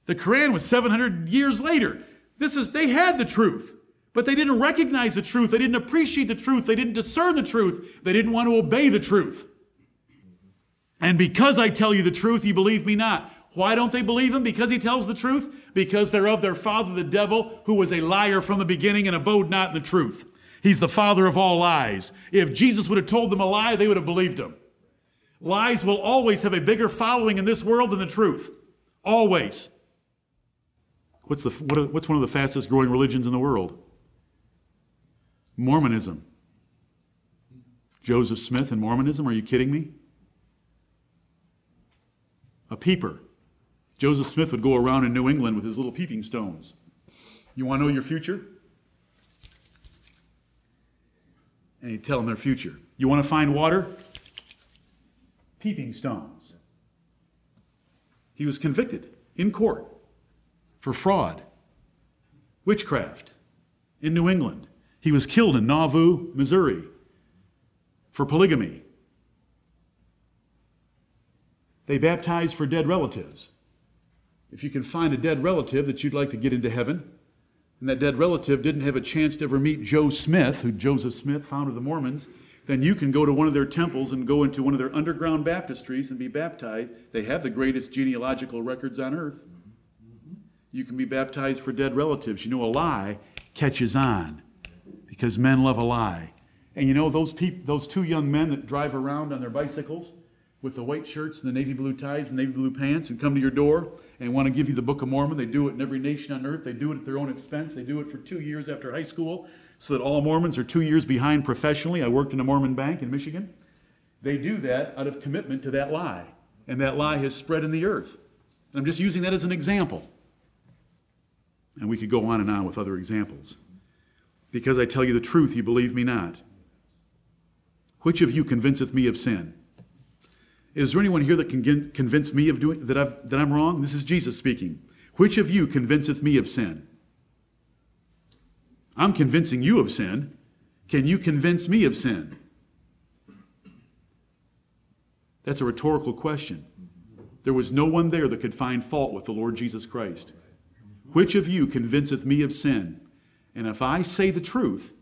Speaker 1: The Quran was 700 years later. This is, they had the truth, but they didn't recognize the truth. They didn't appreciate the truth. They didn't discern the truth. They didn't want to obey the truth. And because I tell you the truth, you believe me not. Why don't they believe him? Because he tells the truth? Because they're of their father, the devil, who was a liar from the beginning and abode not in the truth. He's the father of all lies. If Jesus would have told them a lie, they would have believed him. Lies will always have a bigger following in this world than the truth. Always. What's, the, what, what's one of the fastest growing religions in the world? Mormonism. Joseph Smith and Mormonism, are you kidding me? A peeper. Joseph Smith would go around in New England with his little peeping stones. You want to know your future? And he'd tell them their future. You want to find water? Peeping stones. He was convicted in court for fraud. witchcraft in New England. He was killed in Nauvoo, Missouri for polygamy. They baptize for dead relatives. If you can find a dead relative that you'd like to get into heaven, and that dead relative didn't have a chance to ever meet Joe Smith, who Joseph Smith, founder of the Mormons, then you can go to one of their temples and go into one of their underground baptistries and be baptized. They have the greatest genealogical records on earth. You can be baptized for dead relatives. You know, a lie catches on because men love a lie. And you know, those, peop- those two young men that drive around on their bicycles with the white shirts and the navy blue ties and navy blue pants and come to your door and want to give you the Book of Mormon. They do it in every nation on earth. They do it at their own expense. They do it for two years after high school so that all Mormons are two years behind professionally. I worked in a Mormon bank in Michigan. They do that out of commitment to that lie. And that lie has spread in the earth. And I'm just using that as an example. And we could go on and on with other examples. Because I tell you the truth, you believe me not. Which of you convinceth me of sin? Is there anyone here that can convince me of doing that, I've, that I'm wrong? This is Jesus speaking. Which of you convinceth me of sin? I'm convincing you of sin. Can you convince me of sin? That's a rhetorical question. There was no one there that could find fault with the Lord Jesus Christ. Which of you convinceth me of sin? And if I say the truth,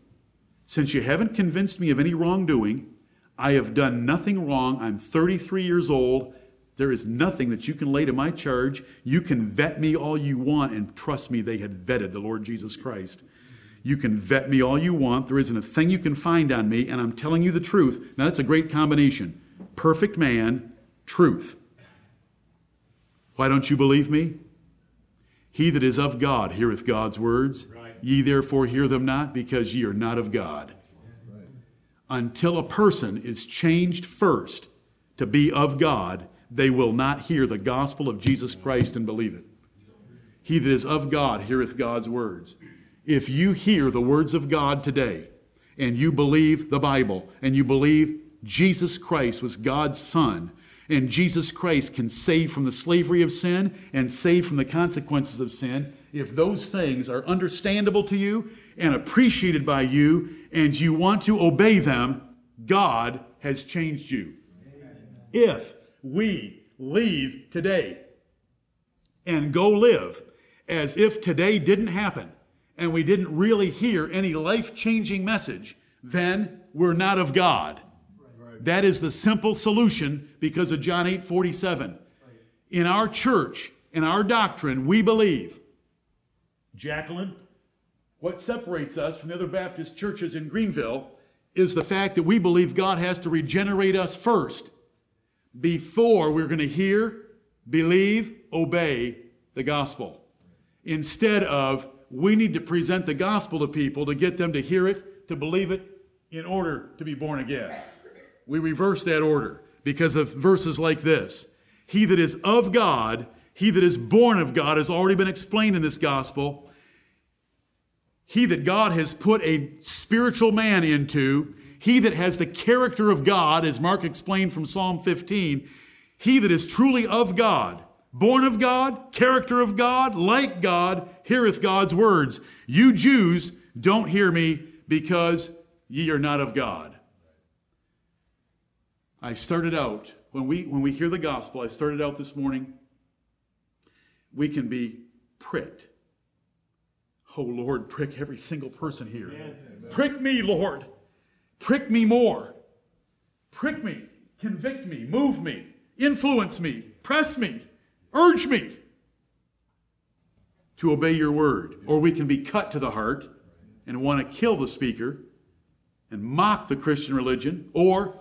Speaker 1: since you haven't convinced me of any wrongdoing, I have done nothing wrong. I'm 33 years old. There is nothing that you can lay to my charge. You can vet me all you want, and trust me, they had vetted the Lord Jesus Christ. You can vet me all you want. There isn't a thing you can find on me, and I'm telling you the truth. Now, that's a great combination perfect man, truth. Why don't you believe me? He that is of God heareth God's words. Right. Ye therefore hear them not, because ye are not of God until a person is changed first to be of God, they will not hear the gospel of Jesus Christ and believe it. He that is of God heareth God's words. If you hear the words of God today and you believe the Bible and you believe Jesus Christ was God's Son and Jesus Christ can save from the slavery of sin and save from the consequences of sin, if those things are understandable to you and appreciated by you and you want to obey them, God has changed you. If we leave today and go live as if today didn't happen and we didn't really hear any life changing message, then we're not of God. That is the simple solution because of John 8 47. In our church, in our doctrine, we believe, Jacqueline, what separates us from the other Baptist churches in Greenville is the fact that we believe God has to regenerate us first before we're going to hear, believe, obey the gospel. Instead of, we need to present the gospel to people to get them to hear it, to believe it, in order to be born again. We reverse that order because of verses like this He that is of God, he that is born of God, has already been explained in this gospel he that God has put a spiritual man into, he that has the character of God, as Mark explained from Psalm 15, he that is truly of God, born of God, character of God, like God, heareth God's words. You Jews don't hear me because ye are not of God. I started out, when we, when we hear the gospel, I started out this morning, we can be pricked Oh, Lord, prick every single person here. Prick me, Lord. Prick me more. Prick me. Convict me. Move me. Influence me. Press me. Urge me to obey your word. Or we can be cut to the heart and want to kill the speaker and mock the Christian religion. Or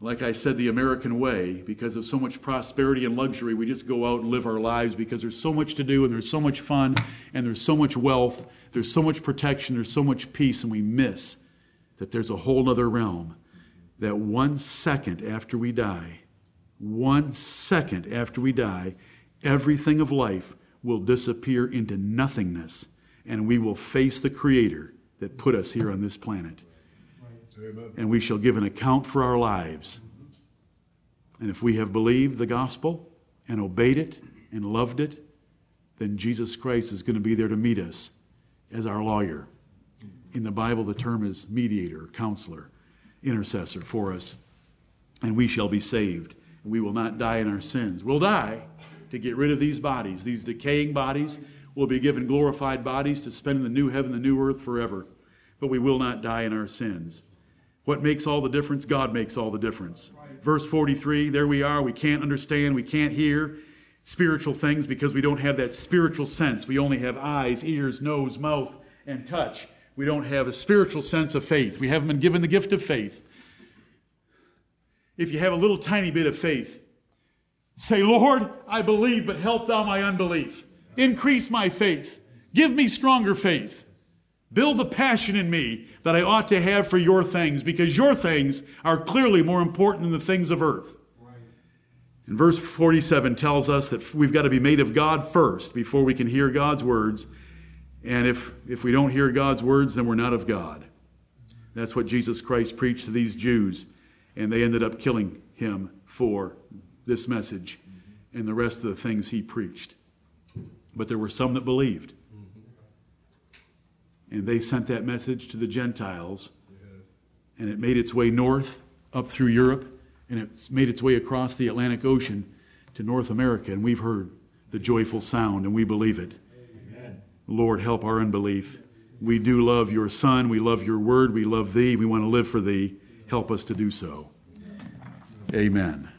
Speaker 1: like I said, the American way, because of so much prosperity and luxury, we just go out and live our lives because there's so much to do and there's so much fun and there's so much wealth, there's so much protection, there's so much peace, and we miss that there's a whole other realm. That one second after we die, one second after we die, everything of life will disappear into nothingness and we will face the Creator that put us here on this planet. Amen. And we shall give an account for our lives. And if we have believed the gospel and obeyed it and loved it then Jesus Christ is going to be there to meet us as our lawyer. In the Bible, the term is mediator, counselor, intercessor for us. And we shall be saved. We will not die in our sins. We'll die to get rid of these bodies, these decaying bodies. We'll be given glorified bodies to spend in the new heaven, the new earth forever. But we will not die in our sins. What makes all the difference? God makes all the difference. Verse 43 there we are. We can't understand, we can't hear spiritual things because we don't have that spiritual sense. We only have eyes, ears, nose, mouth, and touch. We don't have a spiritual sense of faith. We haven't been given the gift of faith. If you have a little tiny bit of faith, say, Lord, I believe, but help thou my unbelief. Increase my faith. Give me stronger faith. Build the passion in me that I ought to have for your things, because your things are clearly more important than the things of earth. And verse 47 tells us that we've got to be made of God first before we can hear God's words. And if, if we don't hear God's words, then we're not of God. That's what Jesus Christ preached to these Jews. And they ended up killing him for this message and the rest of the things he preached. But there were some that believed. And they sent that message to the Gentiles. And it made its way north up through Europe and it's made its way across the Atlantic Ocean to North America, and we've heard the joyful sound, and we believe it. Amen. Lord, help our unbelief. We do love your Son. We love your word. We love thee. We want to live for thee. Help us to do so. Amen.